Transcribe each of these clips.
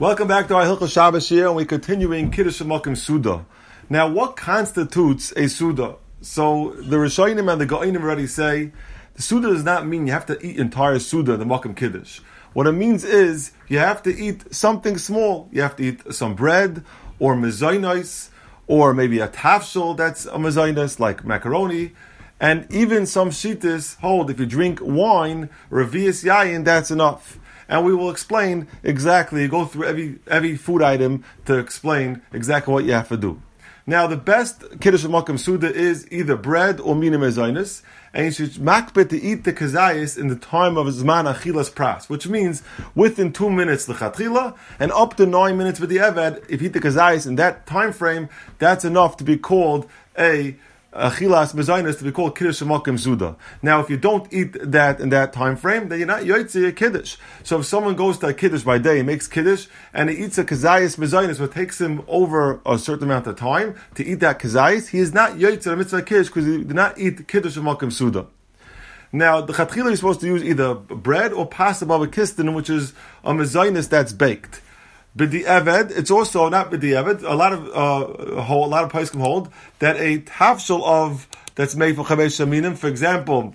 Welcome back to our Hilchah Shabbos here, and we're continuing Kiddush Shemakim Suda. Now, what constitutes a Suda? So, the Rishonim and the Ga'inim already say, the Suda does not mean you have to eat entire Suda, the Makim Kiddush. What it means is, you have to eat something small. You have to eat some bread, or mezainos, or maybe a tafshel that's a mezainos, like macaroni, and even some shitas hold if you drink wine, revius yayin, that's enough. And we will explain exactly, go through every every food item to explain exactly what you have to do. Now, the best kiddush makom suda is either bread or minim ezainis, and you should makbet to eat the kazayis in the time of zman achilas pras, which means within two minutes the chatchila, and up to nine minutes with the eved. If you eat the kazayis in that time frame, that's enough to be called a achilas mezainis to be called kiddush makim zuda. Now, if you don't eat that in that time frame, then you're not yoytzi a kiddush. So if someone goes to a kiddush by day, and makes kiddush, and he eats a kazayis mezainis, what takes him over a certain amount of time to eat that kazayis, he is not yoytzi a mitzvah kiddush because he did not eat kiddush makim zuda. Now, the chatchila you're supposed to use either bread or pasta babakistin, which is a mezainis that's baked. B'di'eved, it's also not b'di'eved. A lot of uh, hold, a lot of poskim hold that a tafshel of that's made from chamesh shaminim, for example,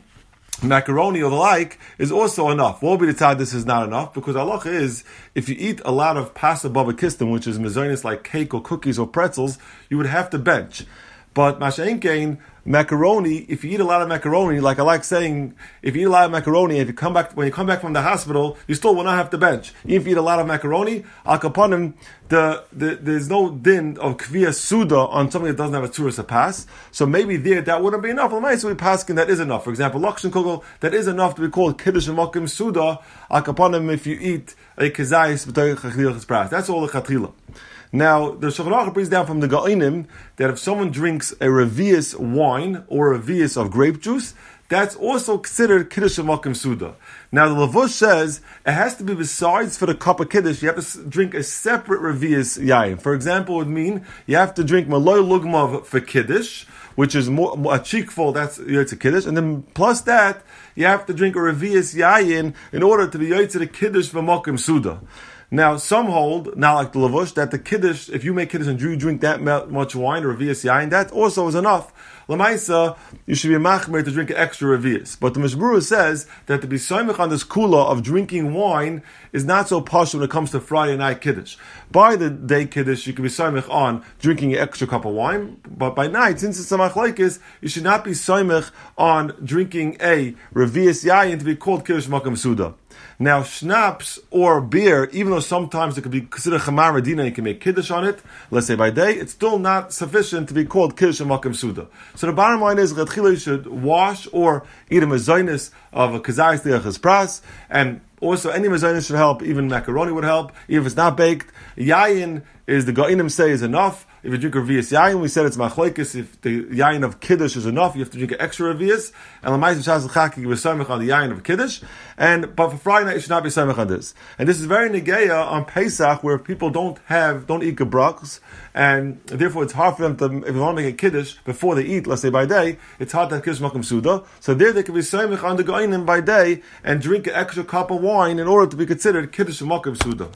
macaroni or the like, is also enough. Will be the time this is not enough? Because Allah is, if you eat a lot of pasta baba babakistim, which is mezonis like cake or cookies or pretzels, you would have to bench. But masha'inkein, macaroni, if you eat a lot of macaroni, like I like saying, if you eat a lot of macaroni, if you come back, when you come back from the hospital, you still will not have to bench. Even if you eat a lot of macaroni, al kaponim, the, the, there's no din of kvia suda on something that doesn't have a toar pas. So maybe there, that wouldn't be enough. So we paskin that is enough. For example, lakshan kugel, that is enough to be called kiddush and suda, al kaponim if you eat a kazayis, that's all the chatchila. Now, the Shulchan brings down from the Ga'inim that if someone drinks a revius wine or a revius of grape juice, that's also considered Kiddush Makim Suda. Now, the Lavush says it has to be besides for the cup of Kiddush, you have to drink a separate revius yayin. For example, it would mean you have to drink Malay Lugmav for Kiddush, which is more, a cheekful, that's Yotze Kiddush, and then plus that, you have to drink a revius yayin in order to be Yotze the Kiddush for Makim Suda. Now, some hold, not like the Lavush, that the Kiddush, if you make Kiddush and you drink that much wine or Revius and that also is enough. Lamaisa, you should be machmer to drink extra Revius. But the Mishnah Berurah says that to be soimich on this kula of drinking wine is not so posh when it comes to Friday night Kiddush. By the day Kiddush, you can be soimich on drinking an extra cup of wine, but by night, since it's a machlaikis, you should not be soimich on drinking a Revius Yain to be called Kiddush Makam Suda. Now, schnapps or beer, even though sometimes it could be considered chamar medina, you can make kiddush on it, let's say by day, it's still not sufficient to be called kiddush and makim suda. So the bottom line is, that you should wash or eat a mezainis of a kazayis diachas pras, and also any mezainis should help, even macaroni would help, even if it's not baked. Yayin is the ga'inim say is enough. If you drink a revius yayin, we said it's machlekes. If the yayin of kiddush is enough, you have to drink an extra revius. And lemais shaz you samech on the yayin of kiddush. And but for Friday night, you should not be samech on this. And this is very negeya on Pesach, where people don't have don't eat gebrachs, and therefore it's hard for them to if they want to make a kiddush before they eat. Let's say by day, it's hard to have kiddush makom suda. So there they can be samech on the goinim by day and drink an extra cup of wine in order to be considered kiddush makom suda.